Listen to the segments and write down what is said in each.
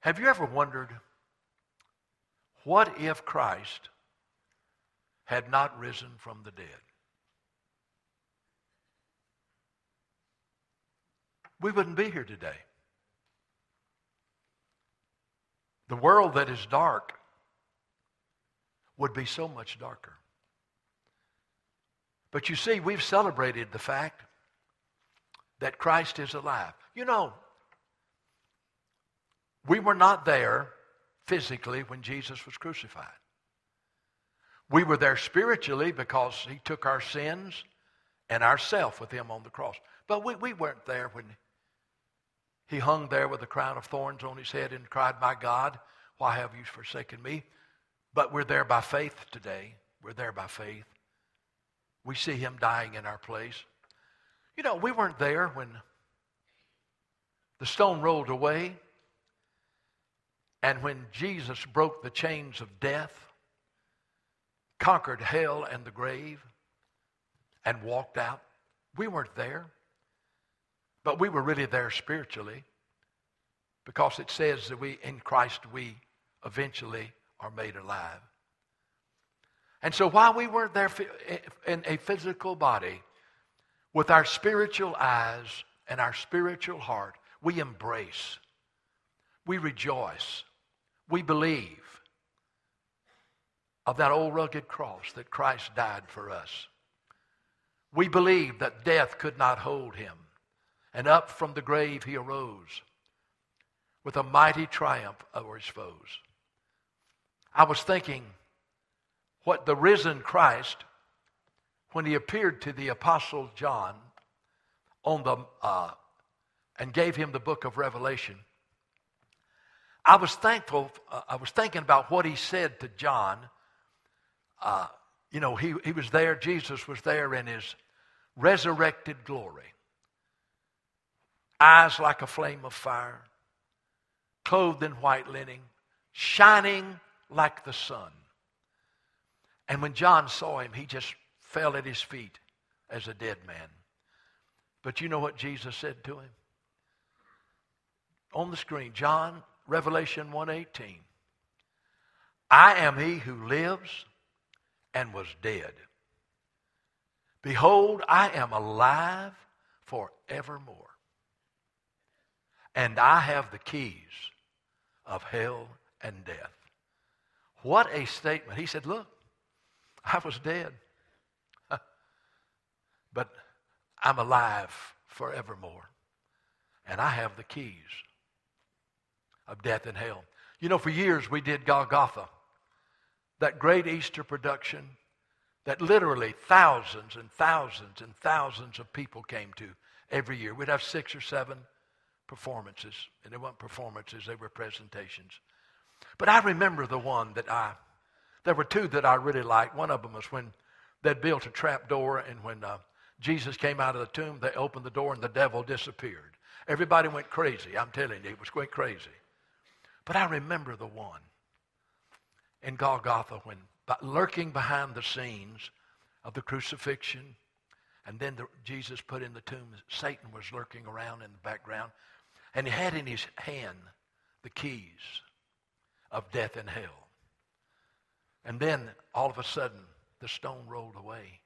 Have you ever wondered what if Christ had not risen from the dead? We wouldn't be here today. The world that is dark would be so much darker. But you see, we've celebrated the fact that Christ is alive. You know, we were not there physically when Jesus was crucified. We were there spiritually because he took our sins and ourself with him on the cross. But we, we weren't there when he hung there with a crown of thorns on his head and cried, My God, why have you forsaken me? But we're there by faith today. We're there by faith. We see him dying in our place. You know, we weren't there when the stone rolled away and when Jesus broke the chains of death, conquered hell and the grave, and walked out. We weren't there, but we were really there spiritually because it says that we, in Christ, we eventually are made alive. And so while we weren't there eh, in a physical body, with our spiritual eyes and our spiritual heart, we embrace, we rejoice, we believe of that old rugged cross that Christ died for us. We believe that death could not hold him, and up from the grave he arose with a mighty triumph over his foes. I was thinking what the risen Christ, when he appeared to the apostle John on the uh, and gave him the book of Revelation, I was thankful. Uh, I was thinking about what he said to John. Uh, you know, he, he was there. Jesus was there in his resurrected glory. Eyes like a flame of fire, clothed in white linen, shining like the sun. And when John saw him, he just fell at his feet as a dead man. But you know what Jesus said to him? On the screen, John, Revelation 1:18. I am he who lives and was dead. Behold, I am alive forevermore. And I have the keys of hell and death. What a statement. He said, Look, I was dead, but I'm alive forevermore. And I have the keys of death and hell. You know, for years we did Golgotha, that great Easter production that literally thousands and thousands and thousands of people came to every year. We'd have six or seven performances, and they weren't performances, they were presentations. But I remember the one that I, there were two that I really liked. One of them was when they'd built a trap door, and when uh, Jesus came out of the tomb, they opened the door and the devil disappeared. Everybody went crazy. I'm telling you, it was quite crazy. But I remember the one in Golgotha when lurking behind the scenes of the crucifixion, and then the, Jesus put in the tomb, Satan was lurking around in the background, and he had in his hand the keys of death and hell. And then all of a sudden, the stone rolled away.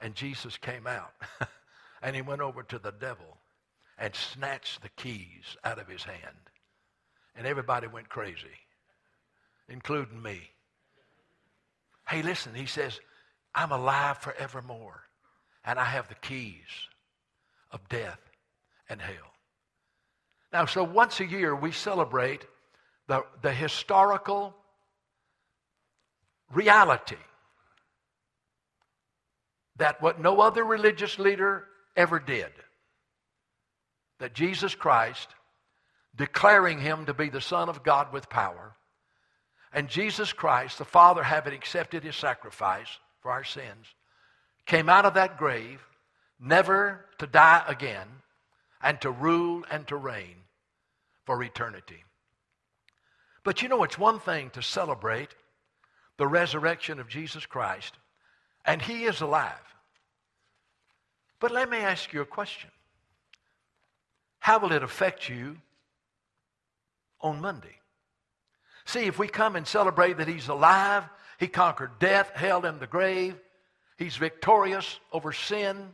And Jesus came out. and he went over to the devil and snatched the keys out of his hand. And everybody went crazy, including me. Hey, listen, he says, I'm alive forevermore. And I have the keys of death and hell. Now, so once a year we celebrate the, the historical reality that what no other religious leader ever did, that Jesus Christ, declaring him to be the Son of God with power, and Jesus Christ, the Father having accepted his sacrifice for our sins, came out of that grave never to die again and to rule and to reign for eternity. But you know, it's one thing to celebrate the resurrection of Jesus Christ, and he is alive. But let me ask you a question How will it affect you on Monday. See, if we come and celebrate that he's alive, he conquered death, hell, and the grave, he's victorious over sin,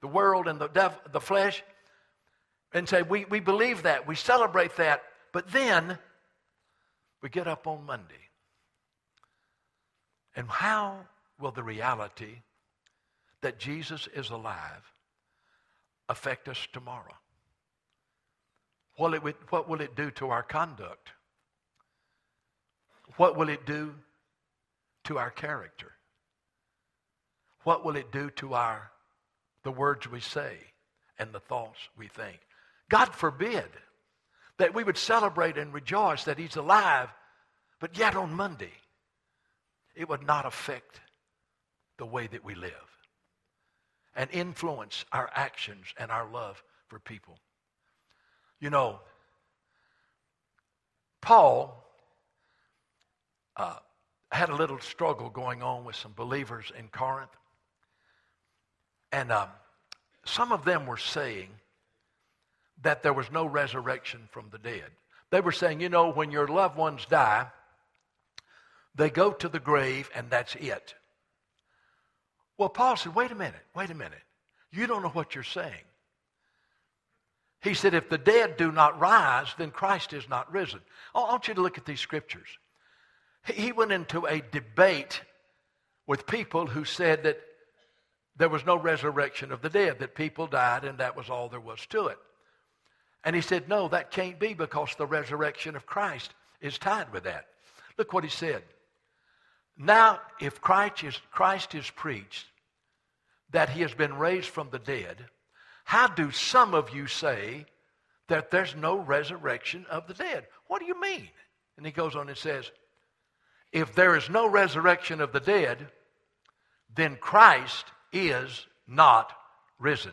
the world, and the, the flesh, and say, we, we believe that, we celebrate that, but then we get up on Monday. And how will the reality that Jesus is alive affect us tomorrow? What it, what will it do to our conduct? What will it do to our character? What will it do to our the words we say and the thoughts we think? God forbid that we would celebrate and rejoice that he's alive, but yet on Monday it would not affect the way that we live and influence our actions and our love for people. You know, Paul uh, had a little struggle going on with some believers in Corinth. And um, some of them were saying that there was no resurrection from the dead. They were saying, you know, when your loved ones die, they go to the grave and that's it. Well, Paul said, wait a minute, wait a minute. You don't know what you're saying. He said, if the dead do not rise, then Christ is not risen. I want you to look at these scriptures. He went into a debate with people who said that there was no resurrection of the dead, that people died and that was all there was to it. And he said, no, that can't be because the resurrection of Christ is tied with that. Look what he said. Now, if Christ is, Christ is preached that he has been raised from the dead, how do some of you say that there's no resurrection of the dead? What do you mean? And he goes on and says, if there is no resurrection of the dead, then Christ is not risen.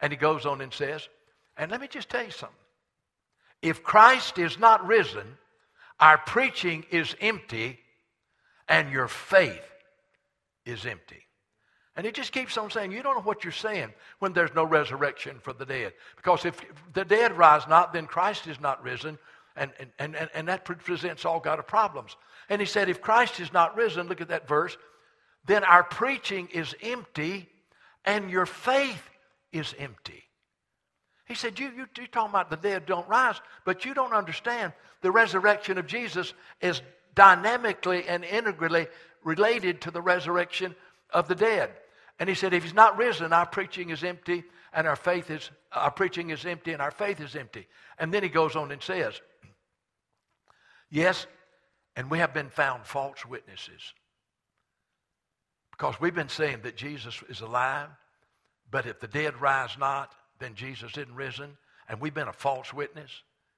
And he goes on and says, and let me just tell you something. If Christ is not risen, our preaching is empty and your faith is empty. And he just keeps on saying, You don't know what you're saying when there's no resurrection for the dead. Because if the dead rise not, then Christ is not risen, and, and, and, and that presents all kind of problems. And he said, If Christ is not risen, look at that verse, then our preaching is empty and your faith is empty. He said, you, you, You're talking about the dead don't rise, but you don't understand the resurrection of Jesus is dynamically and integrally related to the resurrection of the dead. And he said, if he's not risen, our preaching is empty and our faith is, our preaching is empty and our faith is empty. And then he goes on and says, yes, and we have been found false witnesses. Because we've been saying that Jesus is alive, but if the dead rise not, then Jesus isn't risen. And we've been a false witness.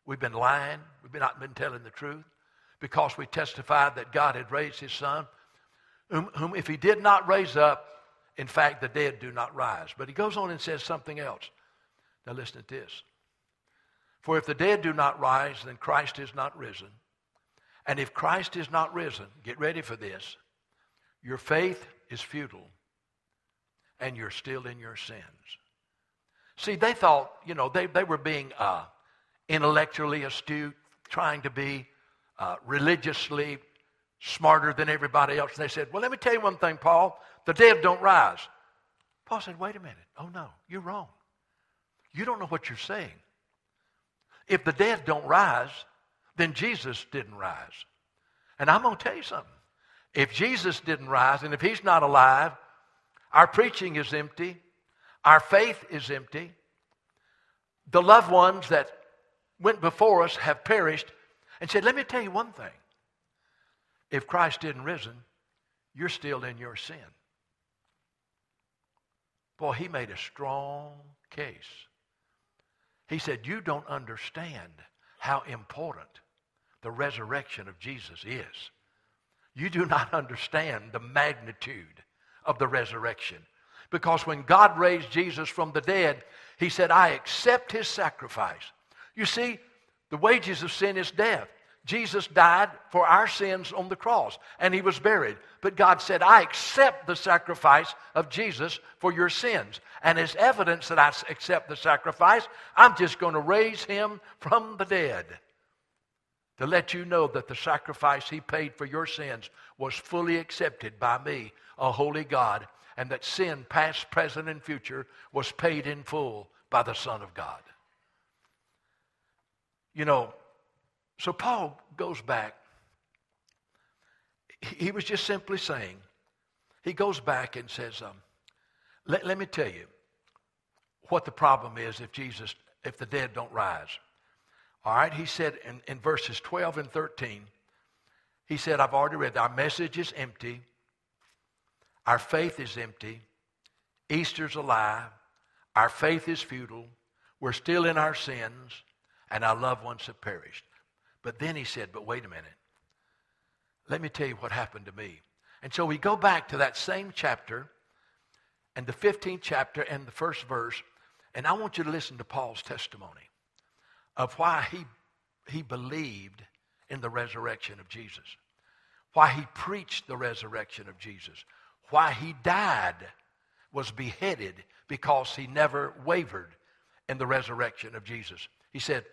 We've been lying. We've not been telling the truth because we testified that God had raised his son, whom, whom, if he did not raise up, in fact, the dead do not rise. But he goes on and says something else. Now listen to this. For if the dead do not rise, then Christ is not risen. And if Christ is not risen, get ready for this. Your faith is futile, and you're still in your sins. See, they thought, you know, they, they were being uh, intellectually astute, trying to be uh, religiously smarter than everybody else. And they said, Well, let me tell you one thing, Paul. The dead don't rise. Paul said, Wait a minute. Oh, no, you're wrong. You don't know what you're saying. If the dead don't rise, then Jesus didn't rise. And I'm going to tell you something. If Jesus didn't rise and if he's not alive, our preaching is empty, our faith is empty. The loved ones that went before us have perished, and said, Let me tell you one thing. If Christ didn't risen, you're still in your sin. Boy, he made a strong case. He said, You don't understand how important the resurrection of Jesus is. You do not understand the magnitude of the resurrection. Because when God raised Jesus from the dead, he said, I accept his sacrifice. You see, the wages of sin is death. Jesus died for our sins on the cross and he was buried. But God said, I accept the sacrifice of Jesus for your sins. And as evidence that I accept the sacrifice, I'm just going to raise him from the dead. to let you know that the sacrifice he paid for your sins was fully accepted by me, a holy God, and that sin, past, present, and future, was paid in full by the Son of God. You know, so Paul goes back. He was just simply saying, he goes back and says, um, let, let me tell you what the problem is if Jesus, if the dead don't rise. All right, he said in, in verses 12 and 13, he said, I've already read, our message is empty, our faith is empty, Easter's a lie, our faith is futile, we're still in our sins, and our loved ones have perished. But then he said, But wait a minute. Let me tell you what happened to me. And so we go back to that same chapter and the 15th chapter and the first verse, and I want you to listen to Paul's testimony of why he, he believed in the resurrection of Jesus, why he preached the resurrection of Jesus, why he died, was beheaded because he never wavered in the resurrection of Jesus. He said,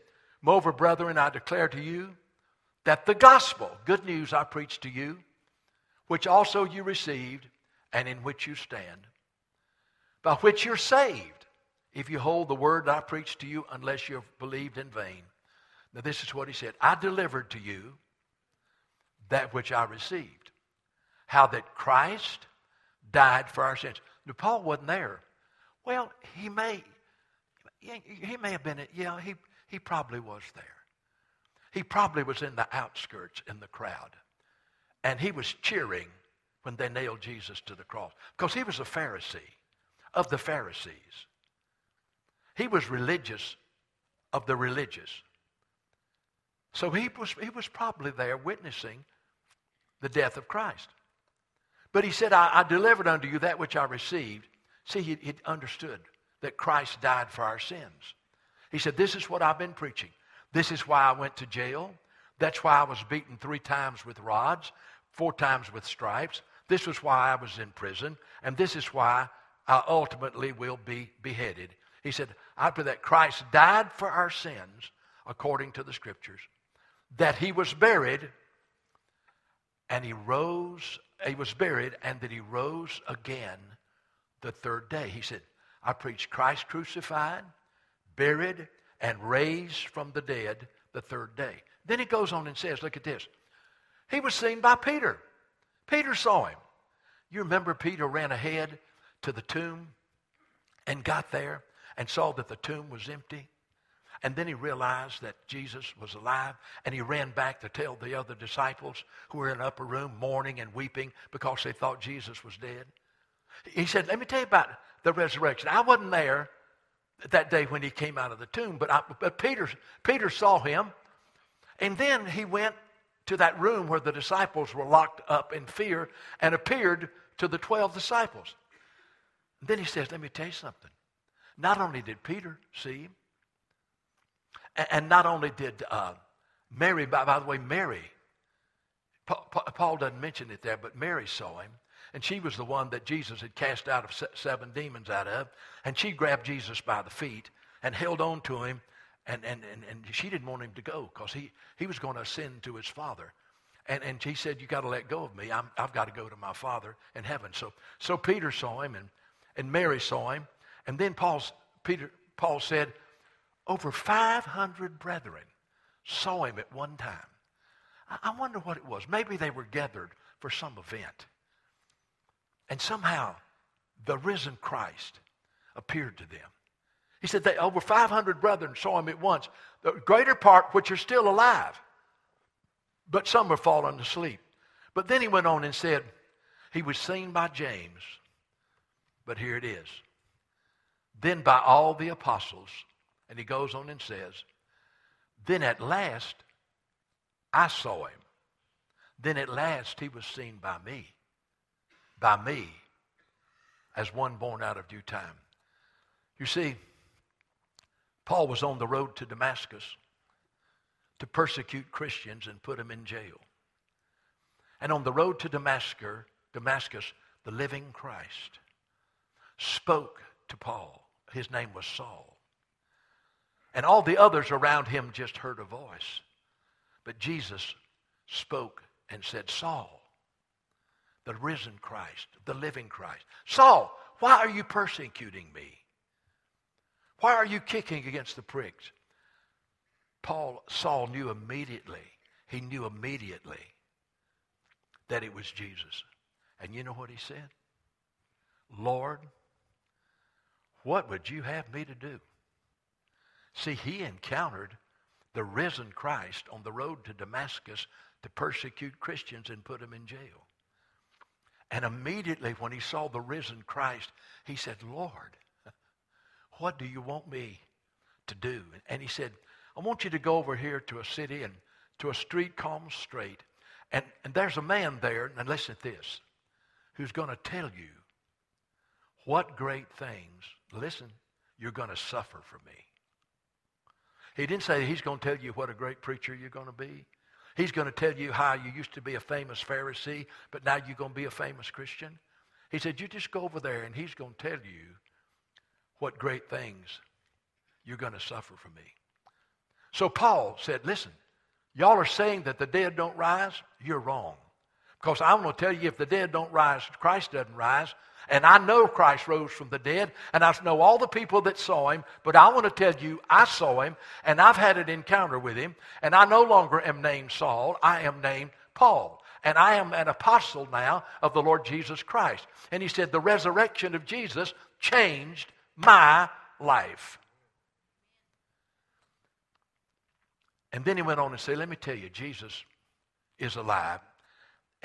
Moreover, brethren, I declare to you that the gospel, good news I preach to you, which also you received and in which you stand, by which you're saved, if you hold the word I preach to you, unless you've believed in vain. Now, this is what he said I delivered to you that which I received. How that Christ died for our sins. Now, Paul wasn't there. Well, he may, he may have been, it. yeah, he, he probably was there. He probably was in the outskirts in the crowd. And he was cheering when they nailed Jesus to the cross because he was a Pharisee of the Pharisees. He was religious of the religious. So he was, he was probably there witnessing the death of Christ. But he said, I, I delivered unto you that which I received. See, he, he understood that Christ died for our sins. He said, This is what I've been preaching. This is why I went to jail. That's why I was beaten three times with rods, four times with stripes. This was why I was in prison. And this is why I ultimately will be beheaded. He said, after that Christ died for our sins, according to the scriptures, that he was buried, and he rose, he was buried, and that he rose again the third day. He said, I preached Christ crucified, buried, and raised from the dead the third day. Then he goes on and says, look at this. He was seen by Peter. Peter saw him. You remember Peter ran ahead to the tomb and got there and saw that the tomb was empty. And then he realized that Jesus was alive, and he ran back to tell the other disciples who were in the upper room mourning and weeping because they thought Jesus was dead. He said, Let me tell you about the resurrection. I wasn't there that day when he came out of the tomb, but, I, but Peter, Peter saw him, and then he went to that room where the disciples were locked up in fear and appeared to the 12 disciples. Then he says, Let me tell you something. Not only did Peter see him, and not only did uh, Mary, by, by, the way, Mary, Paul doesn't mention it there, but Mary saw him. And she was the one that Jesus had cast out of seven demons out of. And she grabbed Jesus by the feet and held on to him. And, and, and, and she didn't want him to go because he, he was going to ascend to his father. And, and he said, You got to let go of me. i have got to go to my father in heaven. So, so Peter saw him and, and Mary saw him. And then Paul's, Peter, Paul said, over 500 brethren saw him at one time. I wonder what it was. Maybe they were gathered for some event. And somehow the risen Christ appeared to them. He said that over 500 brethren saw him at once, the greater part which are still alive, but some are fallen asleep. But then he went on and said, He was seen by James, but here it is then by all the apostles. And he goes on and says, Then at last I saw him. Then at last he was seen by me. By me, as one born out of due time. You see, Paul was on the road to Damascus to persecute Christians and put them in jail. And on the road to Damascus, Damascus, the living Christ spoke to Paul his name was Saul. And all the others around him just heard a voice. But Jesus spoke and said, Saul, the risen Christ, the living Christ. Saul, why are you persecuting me? Why are you kicking against the pricks? Paul, Saul knew immediately, he knew immediately that it was Jesus. And you know what he said? Lord, what would you have me to do? See, he encountered the risen Christ on the road to Damascus to persecute Christians and put them in jail. And immediately when he saw the risen Christ, he said, Lord, what do you want me to do? And he said, I want you to go over here to a city and to a street called Straight. And, and there's a man there, and listen to this, who's going to tell you what great things, listen, you're going to suffer for me. He didn't say he's going to tell you what a great preacher you're going to be. He's going to tell you how you used to be a famous Pharisee, but now you're going to be a famous Christian. He said, You just go over there and he's going to tell you what great things you're going to suffer for me. So Paul said, Listen, y'all are saying that the dead don't rise? You're wrong. Because I'm going to tell you if the dead don't rise, Christ doesn't rise. And I know Christ rose from the dead, and I know all the people that saw him, but I want to tell you, I saw him, and I've had an encounter with him, and I no longer am named Saul, I am named Paul. And I am an apostle now of the Lord Jesus Christ. And he said, The resurrection of Jesus changed my life. And then he went on and said, Let me tell you, Jesus is alive.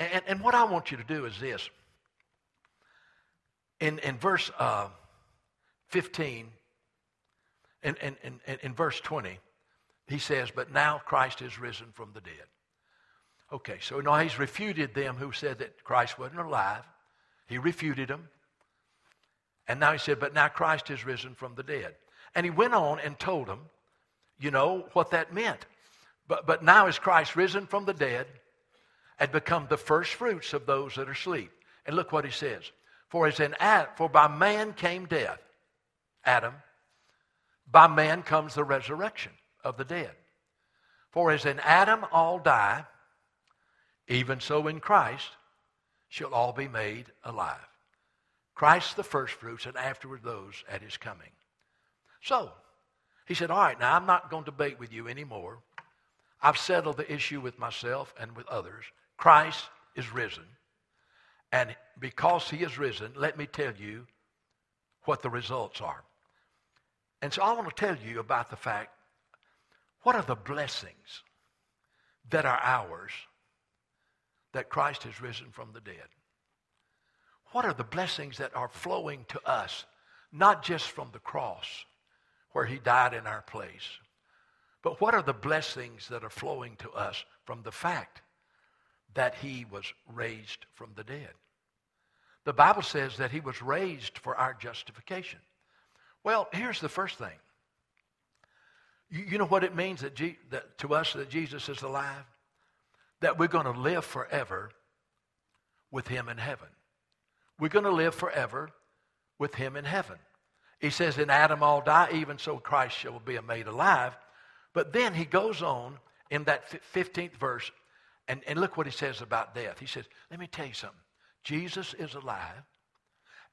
And, and what I want you to do is this in, in verse uh, 15, in, in, in, in verse 20, he says, But now Christ is risen from the dead. Okay, so now he's refuted them who said that Christ wasn't alive. He refuted them. And now he said, But now Christ is risen from the dead. And he went on and told them, you know, what that meant. But, but now is Christ risen from the dead and become the first fruits of those that are asleep. And look what he says. For as in Adam, for by man came death, Adam. By man comes the resurrection of the dead. For as in Adam all die, even so in Christ shall all be made alive. Christ the firstfruits, and afterward those at his coming. So, he said, All right, now I'm not going to debate with you anymore. I've settled the issue with myself and with others. Christ is risen. And because he is risen, let me tell you what the results are. And so I want to tell you about the fact what are the blessings that are ours that Christ has risen from the dead? What are the blessings that are flowing to us, not just from the cross where he died in our place, but what are the blessings that are flowing to us from the fact that he was raised from the dead? The Bible says that he was raised for our justification. Well, here's the first thing. You, you know what it means that, G, that to us that Jesus is alive? That we're going to live forever with him in heaven. We're going to live forever with him in heaven. He says, In Adam all die, even so Christ shall be made alive. But then he goes on in that 15th verse, and, and look what he says about death. He says, Let me tell you something. Jesus is alive,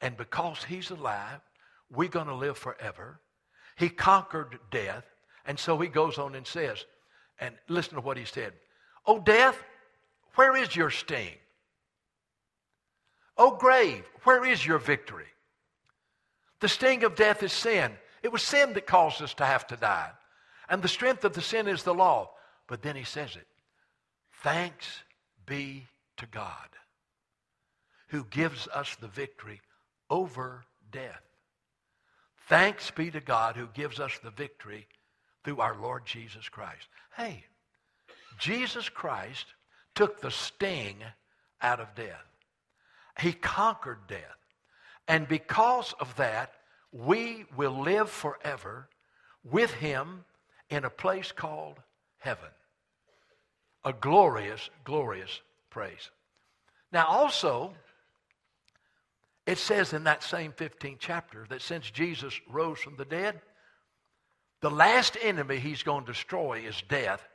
and because he's alive, we're going to live forever. He conquered death, and so he goes on and says, and listen to what he said. Oh, death, where is your sting? Oh, grave, where is your victory? The sting of death is sin. It was sin that caused us to have to die. And the strength of the sin is the law. But then he says it Thanks be to God who gives us the victory over death. Thanks be to God who gives us the victory through our Lord Jesus Christ. Hey, Jesus Christ took the sting out of death. He conquered death. And because of that, we will live forever with him in a place called heaven. A glorious, glorious praise. Now, also, it says in that same 15th chapter that since Jesus rose from the dead, the last enemy he's going to destroy is death.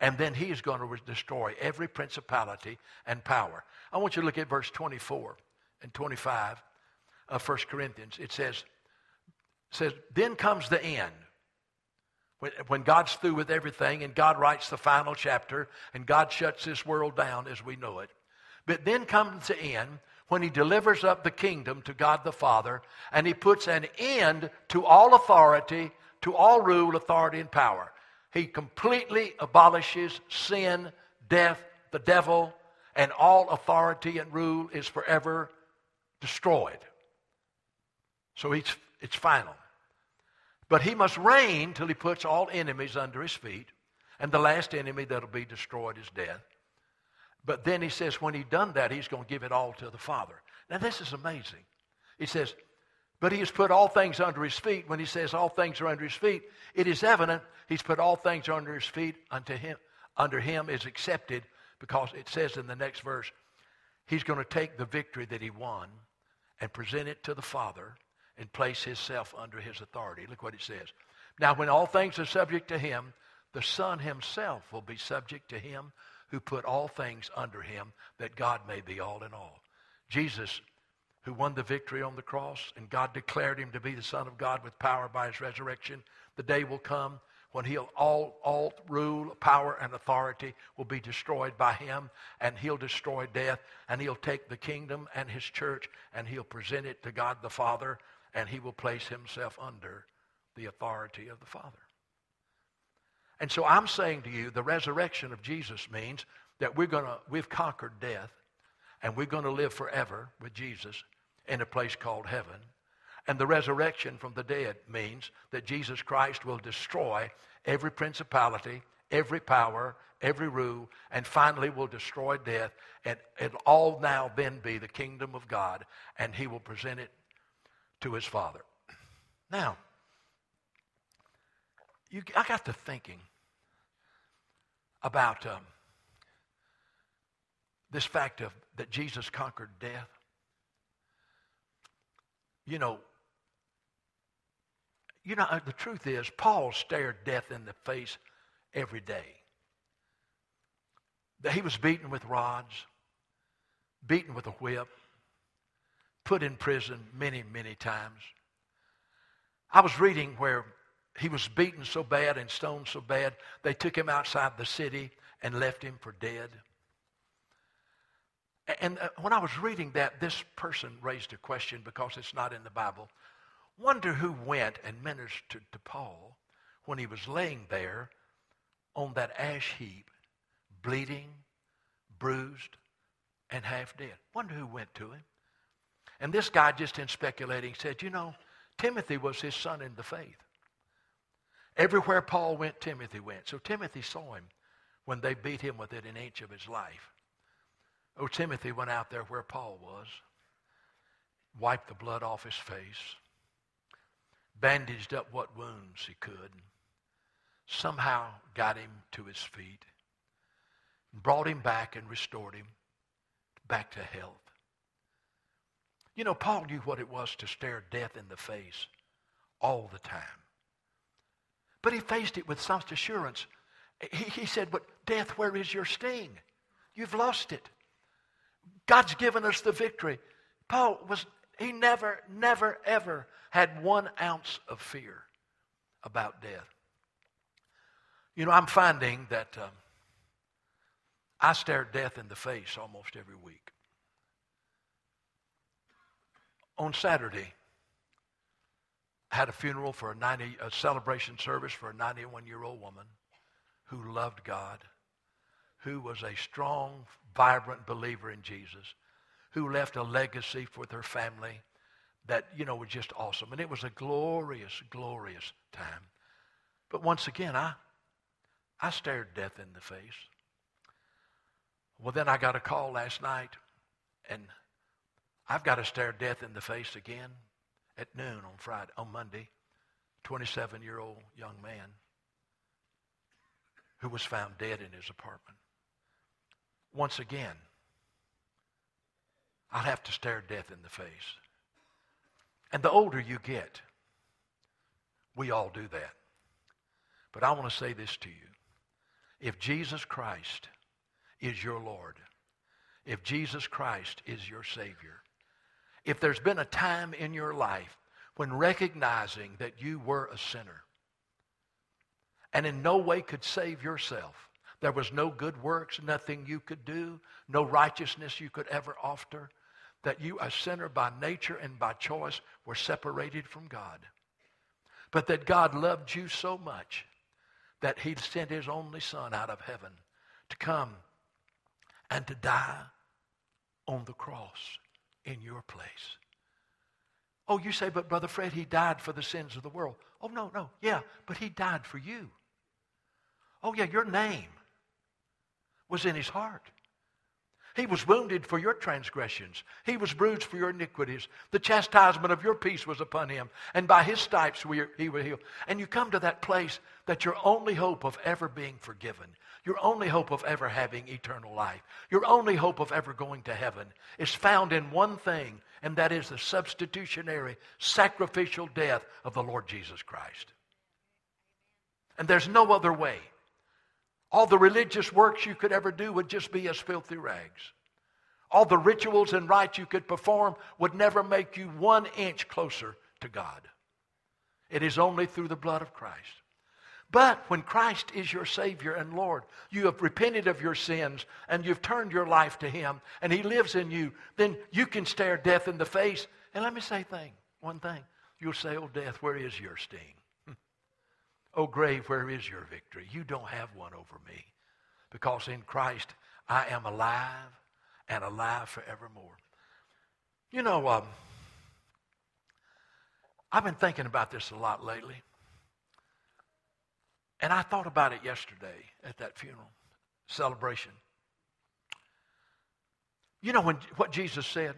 And then he is going to destroy every principality and power. I want you to look at verse 24 and 25 of 1 Corinthians. It says, says Then comes the end. When, when God's through with everything and God writes the final chapter and God shuts this world down as we know it. But then comes the end when he delivers up the kingdom to God the Father and he puts an end to all authority, to all rule, authority, and power. He completely abolishes sin, death, the devil, and all authority and rule is forever destroyed. So it's, it's final. But he must reign till he puts all enemies under his feet. And the last enemy that'll be destroyed is death. But then he says, when he's done that, he's going to give it all to the Father. Now, this is amazing. He says, but he has put all things under his feet. When he says all things are under his feet, it is evident he's put all things under his feet unto him. Under him is accepted because it says in the next verse, he's going to take the victory that he won and present it to the Father and place himself under his authority. Look what it says. Now, when all things are subject to him, the Son himself will be subject to him who put all things under him, that God may be all in all. Jesus, who won the victory on the cross, and God declared him to be the Son of God with power by his resurrection, the day will come when he'll all, all rule, power, and authority will be destroyed by him, and he'll destroy death, and he'll take the kingdom and his church, and he'll present it to God the Father, and he will place himself under the authority of the Father. And so I'm saying to you, the resurrection of Jesus means that we're gonna, we've conquered death and we're going to live forever with Jesus in a place called heaven. And the resurrection from the dead means that Jesus Christ will destroy every principality, every power, every rule, and finally will destroy death. And it'll all now then be the kingdom of God, and he will present it to his Father. Now, you, I got to thinking about um, this fact of that Jesus conquered death. You know, you know, the truth is, Paul stared death in the face every day. That he was beaten with rods, beaten with a whip, put in prison many, many times. I was reading where he was beaten so bad and stoned so bad, they took him outside the city and left him for dead. And uh, when I was reading that, this person raised a question because it's not in the Bible. Wonder who went and ministered to Paul when he was laying there on that ash heap, bleeding, bruised, and half dead. Wonder who went to him. And this guy, just in speculating, said, You know, Timothy was his son in the faith. Everywhere Paul went, Timothy went. So Timothy saw him when they beat him within an inch of his life. Oh, Timothy went out there where Paul was, wiped the blood off his face, bandaged up what wounds he could, somehow got him to his feet, brought him back and restored him back to health. You know, Paul knew what it was to stare death in the face all the time. But he faced it with such assurance. He, he said, But death, where is your sting? You've lost it. God's given us the victory. Paul was, he never, never, ever had one ounce of fear about death. You know, I'm finding that um, I stare death in the face almost every week. On Saturday, I had a funeral for a 90, a celebration service for a 91 year old woman who loved God, who was a strong, vibrant believer in Jesus, who left a legacy for her family that, you know, was just awesome. And it was a glorious, glorious time. But once again, I, I stared death in the face. Well, then I got a call last night, and I've got to stare death in the face again at noon on Friday, on Monday. 27 year old young man who was found dead in his apartment. Once again, I'll have to stare death in the face. And the older you get, we all do that. But I want to say this to you. if Jesus Christ is your Lord, if Jesus Christ is your Savior, if there's been a time in your life when recognizing that you were a sinner and in no way could save yourself, there was no good works, nothing you could do, no righteousness you could ever offer, that you, a sinner by nature and by choice, were separated from God. But that God loved you so much that he sent his only son out of heaven to come and to die on the cross in your place. Oh, you say, but Brother Fred, he died for the sins of the world. Oh, no, no. Yeah, but he died for you. Oh, yeah, your name was in his heart. He was wounded for your transgressions. He was bruised for your iniquities. The chastisement of your peace was upon him. And by his stripes we, he healed. And you come to that place that your only hope of ever being forgiven, your only hope of ever having eternal life, your only hope of ever going to heaven is found in one thing, and that is the substitutionary, sacrificial death of the Lord Jesus Christ. And there's no other way. All the religious works you could ever do would just be as filthy rags. All the rituals and rites you could perform would never make you one inch closer to God. It is only through the blood of Christ. But when Christ is your Savior and Lord, you have repented of your sins and you've turned your life to Him and He lives in you, then you can stare death in the face. And let me say thing, one thing. You'll say, Oh, death, where is your sting? Oh, grave, where is your victory? You don't have one over me. Because in Christ, I am alive and alive forevermore. You know, um, I've been thinking about this a lot lately. And I thought about it yesterday at that funeral celebration. You know when, what Jesus said?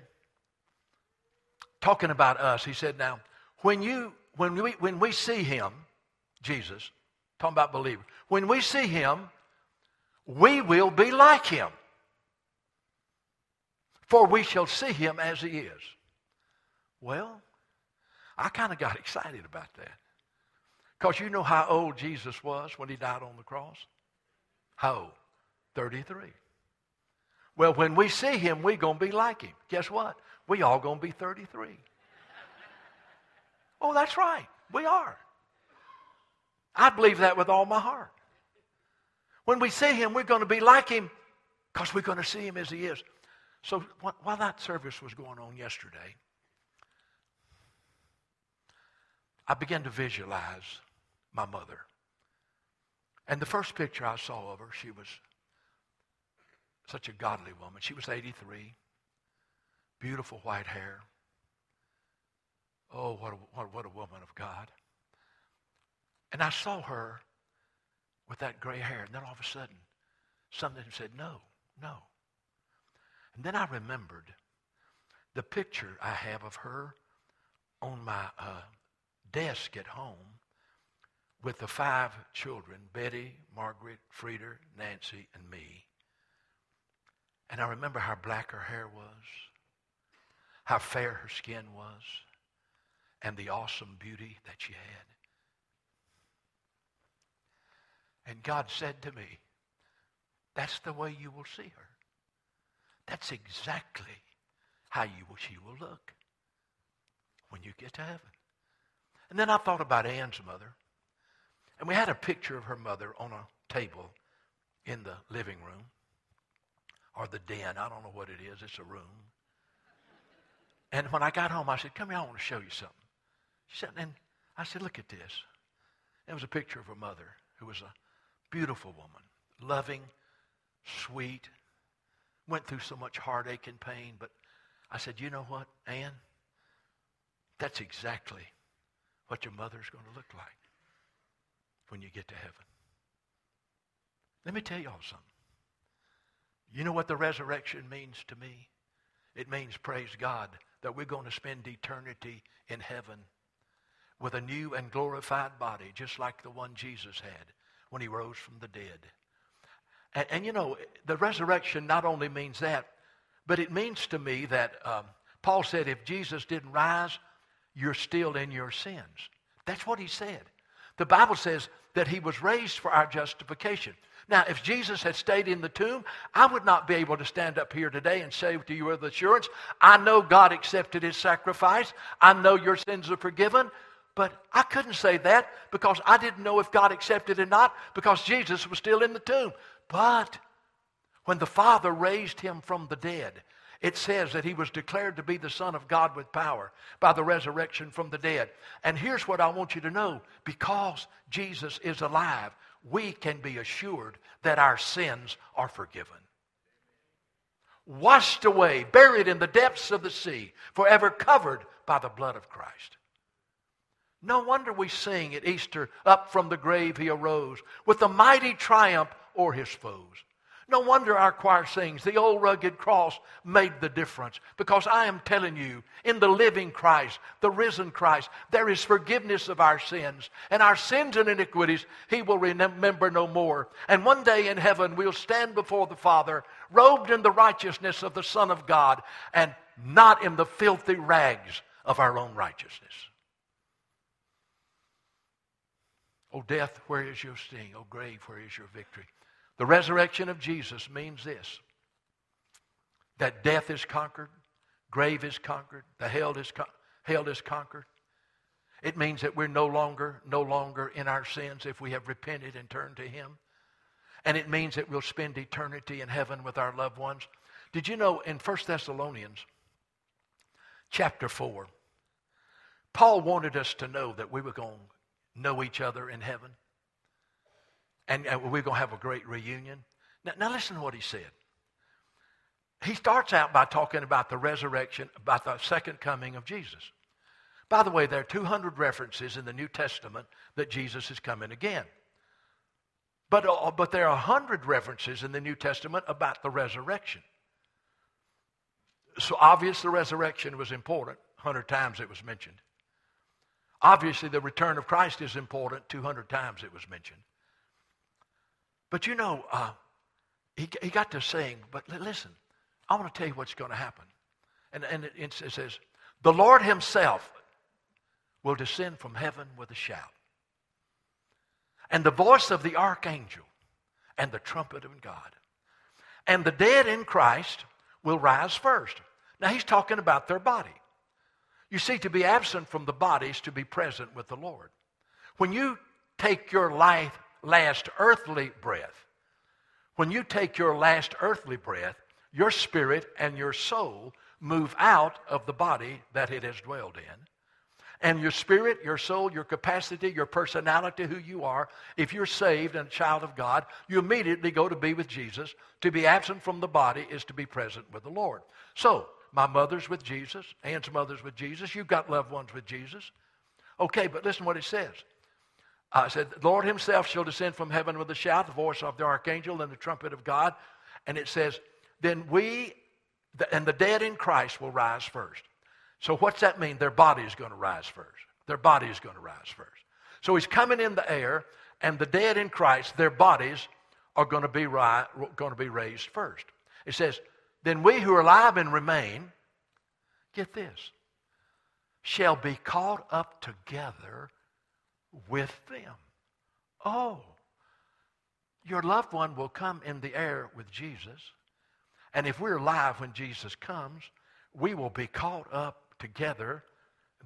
Talking about us, he said, Now, when, you, when, we, when we see him, Jesus, talking about believers. When we see him, we will be like him. For we shall see him as he is. Well, I kind of got excited about that. Because you know how old Jesus was when he died on the cross? How old? 33. Well, when we see him, we're going to be like him. Guess what? We all going to be 33. oh, that's right. We are. I believe that with all my heart. When we see him, we're going to be like him because we're going to see him as he is. So while that service was going on yesterday, I began to visualize my mother. And the first picture I saw of her, she was such a godly woman. She was 83, beautiful white hair. Oh, what a, what, what a woman of God. And I saw her with that gray hair. And then all of a sudden, something said, no, no. And then I remembered the picture I have of her on my uh, desk at home with the five children, Betty, Margaret, Frieda, Nancy, and me. And I remember how black her hair was, how fair her skin was, and the awesome beauty that she had. And God said to me, that's the way you will see her. That's exactly how you will, she will look when you get to heaven. And then I thought about Ann's mother. And we had a picture of her mother on a table in the living room or the den. I don't know what it is. It's a room. And when I got home, I said, Come here, I want to show you something. She said, and I said, Look at this. It was a picture of her mother, who was a Beautiful woman, loving, sweet, went through so much heartache and pain. But I said, you know what, Ann? That's exactly what your mother's going to look like when you get to heaven. Let me tell y'all something. You know what the resurrection means to me? It means, praise God, that we're going to spend eternity in heaven with a new and glorified body, just like the one Jesus had when he rose from the dead. And, and you know, the resurrection not only means that, but it means to me that um, Paul said if Jesus didn't rise, you're still in your sins. That's what he said. The Bible says that he was raised for our justification. Now, if Jesus had stayed in the tomb, I would not be able to stand up here today and say to you with assurance, I know God accepted his sacrifice. I know your sins are forgiven. But I couldn't say that because I didn't know if God accepted it or not because Jesus was still in the tomb. But when the Father raised him from the dead, it says that he was declared to be the Son of God with power by the resurrection from the dead. And here's what I want you to know because Jesus is alive, we can be assured that our sins are forgiven. Washed away, buried in the depths of the sea, forever covered by the blood of Christ. No wonder we sing at Easter, Up from the grave he arose, with a mighty triumph o'er his foes. No wonder our choir sings, the old rugged cross made the difference. Because I am telling you, in the living Christ, the risen Christ, there is forgiveness of our sins. And our sins and iniquities he will remember no more. And one day in heaven we'll stand before the Father, robed in the righteousness of the Son of God, and not in the filthy rags of our own righteousness. O death, where is your sting? O grave, where is your victory? The resurrection of Jesus means this that death is conquered, grave is conquered, the hell is, con- hell is conquered. It means that we're no longer, no longer in our sins if we have repented and turned to Him. And it means that we'll spend eternity in heaven with our loved ones. Did you know in 1 Thessalonians chapter 4, Paul wanted us to know that we were going know each other in heaven? and, we're going to have a great reunion. Now, now, listen to what he said. He starts out by talking about the resurrection, about the second coming of Jesus. By the way, there are 200 references in the New Testament that Jesus is coming again. But, uh, but there are 100 references in the New Testament about the resurrection. So obviously the resurrection was important. 100 times it was mentioned. Obviously the return of Christ is important. 200 times it was mentioned. But you know, uh, he, he got to saying, but listen, I want to tell you what's going to happen. And, and it, it says, the Lord himself will descend from heaven with a shout. And the voice of the archangel and the trumpet of God. And the dead in Christ will rise first. Now he's talking about their body. You see, to be absent from the body is to be present with the Lord. When you take your life last earthly breath, when you take your last earthly breath, your spirit and your soul move out of the body that it has dwelled in. And your spirit, your soul, your capacity, your personality, who you are, if you're saved and a child of God, you immediately go to be with Jesus. To be absent from the body is to be present with the Lord. So, my mother's with Jesus, Ann's mother's with Jesus, you've got loved ones with Jesus. Okay, but listen what it says. I said, the Lord himself shall descend from heaven with a shout, the voice of the archangel, and the trumpet of God. And it says, then we and the dead in Christ will rise first. So what's that mean? Their body is going to rise first. Their body is going to rise first. So he's coming in the air, and the dead in Christ, their bodies are going to be, ri- going to be raised first. It says, then we who are alive and remain, get this, shall be caught up together with them. Oh, your loved one will come in the air with Jesus. And if we're alive when Jesus comes, we will be caught up together.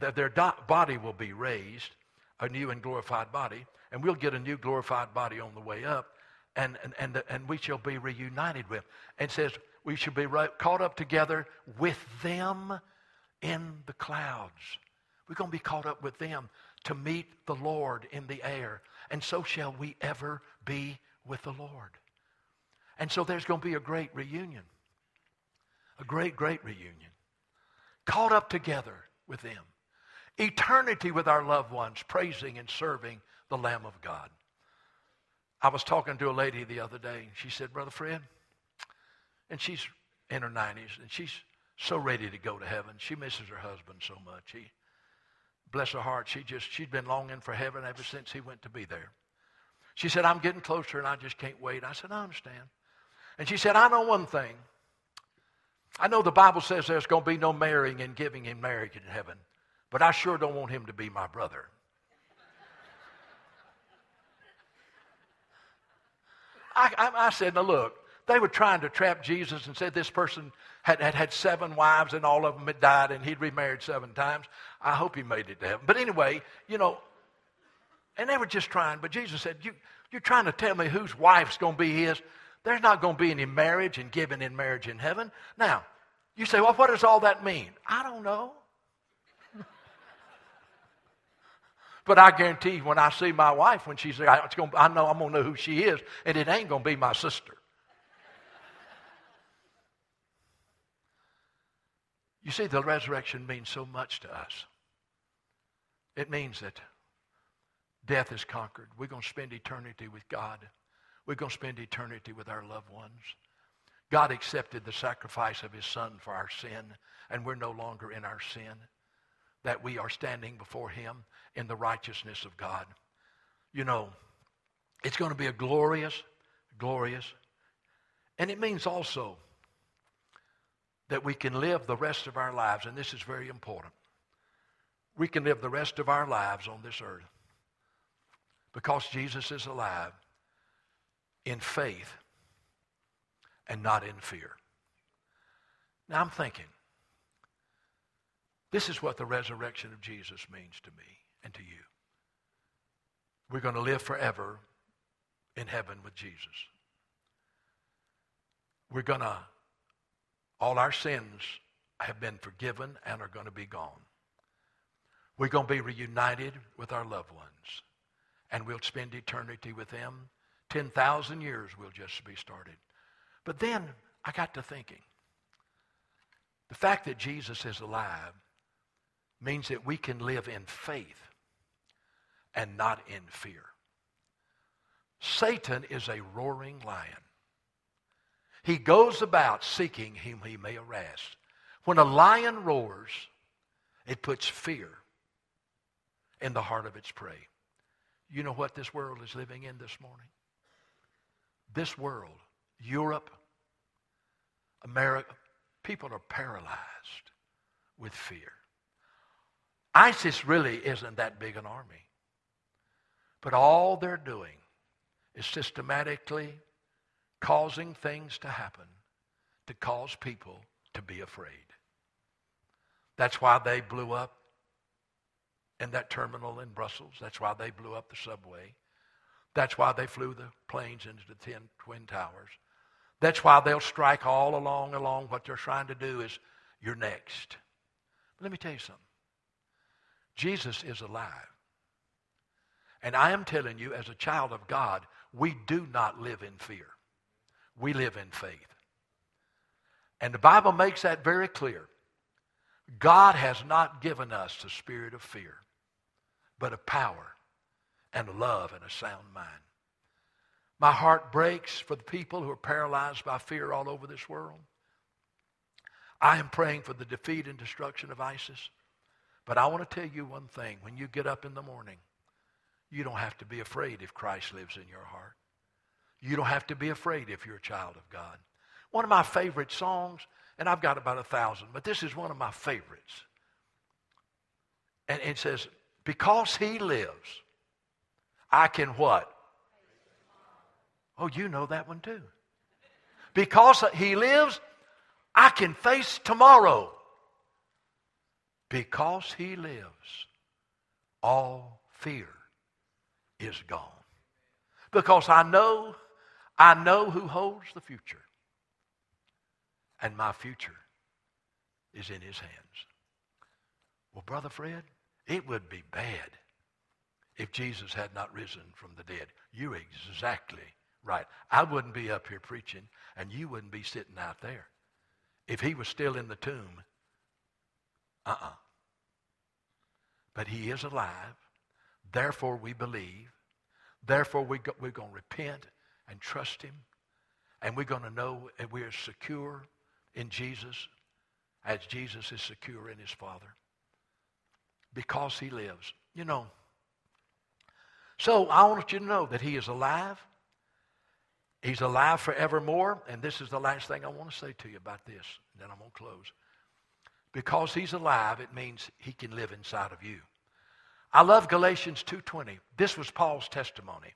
That their body will be raised, a new and glorified body, and we'll get a new glorified body on the way up, and, and, and, and we shall be reunited with. And says we shall be caught up together with them in the clouds. We're going to be caught up with them to meet the Lord in the air. And so shall we ever be with the Lord. And so there's going to be a great reunion. A great, great reunion. Caught up together with them. Eternity with our loved ones, praising and serving the Lamb of God. I was talking to a lady the other day. and She said, Brother Fred, and she's in her 90s, and she's so ready to go to heaven. She misses her husband so much. He, bless her heart, she just she'd been longing for heaven ever since he went to be there. She said, "I'm getting closer, and I just can't wait." I said, "I understand." And she said, "I know one thing. I know the Bible says there's going to be no marrying and giving in marriage in heaven, but I sure don't want him to be my brother." I, I, said, "Now look." They were trying to trap Jesus and said this person had, had had seven wives and all of them had died and he'd remarried seven times. I hope he made it to heaven. But anyway, you know, and they were just trying. But Jesus said, you, You're trying to tell me whose wife's going to be his? There's not going to be any marriage and giving in marriage in heaven. Now, you say, Well, what does all that mean? I don't know. But I guarantee you, when I see my wife, when she's there, I, gonna, I know I'm going to know who she is, and it ain't going to be my sister. You see, the resurrection means so much to us. It means that death is conquered. We're going to spend eternity with God. We're going to spend eternity with our loved ones. God accepted the sacrifice of his son for our sin, and we're no longer in our sin that we are standing before him in the righteousness of God. You know, it's going to be a glorious, glorious, and it means also that we can live the rest of our lives, and this is very important. We can live the rest of our lives on this earth because Jesus is alive in faith and not in fear. Now I'm thinking, this is what the resurrection of Jesus means to me and to you. We're going to live forever in heaven with Jesus. We're going to, all our sins have been forgiven and are going to be gone. We're going to be reunited with our loved ones, and we'll spend eternity with them. 10,000 years will just be started. But then I got to thinking the fact that Jesus is alive means that we can live in faith and not in fear. Satan is a roaring lion. He goes about seeking whom he may arrest. When a lion roars, it puts fear in the heart of its prey. You know what this world is living in this morning? This world, Europe, America, people are paralyzed with fear. ISIS really isn't that big an army. But all they're doing is systematically causing things to happen to cause people to be afraid. That's why they blew up in that terminal in Brussels. That's why they blew up the subway. That's why they flew the planes into the ten, Twin Towers. That's why they'll strike all along, along. What they're trying to do is, you're next. Let me tell you something. Jesus is alive. And I am telling you, as a child of God, we do not live in fear. We live in faith. And the Bible makes that very clear. God has not given us the spirit of fear, but of power and love and a sound mind. My heart breaks for the people who are paralyzed by fear all over this world. I am praying for the defeat and destruction of ISIS. But I want to tell you one thing. When you get up in the morning, you don't have to be afraid if Christ lives in your heart. You don't have to be afraid if you're a child of God. One of my favorite songs, and I've got about a thousand, but this is one of my favorites. And it says, Because he lives, I can what? Oh, you know that one too. Because he lives, I can face tomorrow. Because he lives, all fear is gone. Because I know, I know who holds the future. And my future is in his hands. Well, Brother Fred, it would be bad if Jesus had not risen from the dead. You're exactly right. I wouldn't be up here preaching, and you wouldn't be sitting out there. If he was still in the tomb, uh-uh. But he is alive. Therefore, we believe. Therefore, we go, we're going to repent and trust him. And we're going to know that we are secure in Jesus as Jesus is secure in his Father. Because he lives. You know, so I want you to know that he is alive. He's alive forevermore. And this is the last thing I want to say to you about this. And then I'm going to close. Because he's alive, it means he can live inside of you. I love Galatians 2:20. This was Paul's testimony.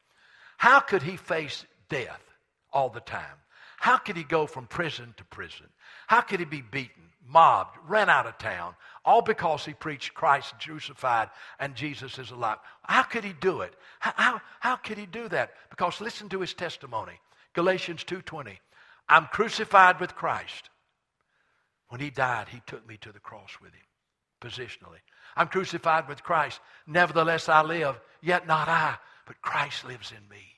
How could he face death all the time? How could he go from prison to prison? How could he be beaten, mobbed, ran out of town, all because he preached Christ crucified and Jesus is alive? How could he do it? How, how, how could he do that? Because listen to his testimony. Galatians 2.20. I'm crucified with Christ. When he died, he took me to the cross with him, positionally. I'm crucified with Christ. Nevertheless, I live, yet not I, but Christ lives in me.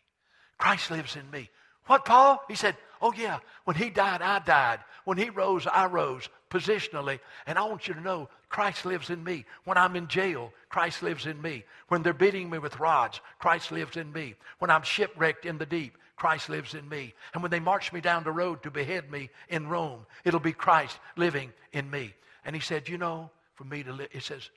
Christ lives in me. What, Paul? He said, Oh, yeah, when he died, I died. When he rose, I rose positionally. And I want you to know Christ lives in me. When I'm in jail, Christ lives in me. When they're beating me with rods, Christ lives in me. When I'm shipwrecked in the deep, Christ lives in me. And when they march me down the road to behead me in Rome, it'll be Christ living in me. And he said, You know, for me to live, it says,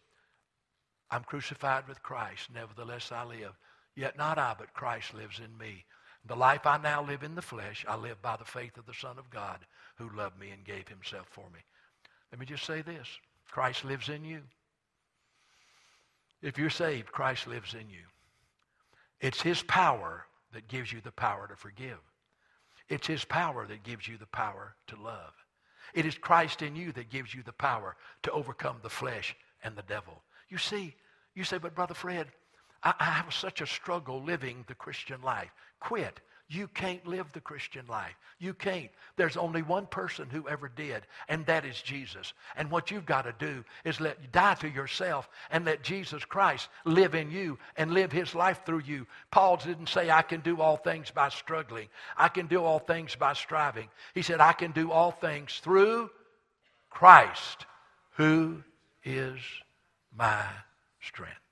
I'm crucified with Christ. Nevertheless, I live. Yet not I, but Christ lives in me. The life I now live in the flesh, I live by the faith of the Son of God who loved me and gave himself for me. Let me just say this Christ lives in you. If you're saved, Christ lives in you. It's his power that gives you the power to forgive. It's his power that gives you the power to love. It is Christ in you that gives you the power to overcome the flesh and the devil. You see, you say, but Brother Fred, I, I have such a struggle living the Christian life. Quit. You can't live the Christian life. You can't. There's only one person who ever did, and that is Jesus. And what you've got to do is let die to yourself and let Jesus Christ live in you and live his life through you. Paul didn't say, I can do all things by struggling. I can do all things by striving. He said, I can do all things through Christ, who is my strength.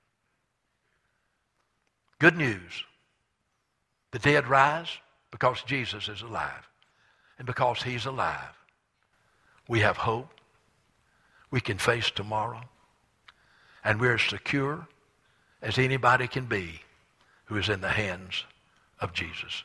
Good news. The dead rise because Jesus is alive. And because he's alive, we have hope. We can face tomorrow. And we're as secure as anybody can be who is in the hands of Jesus.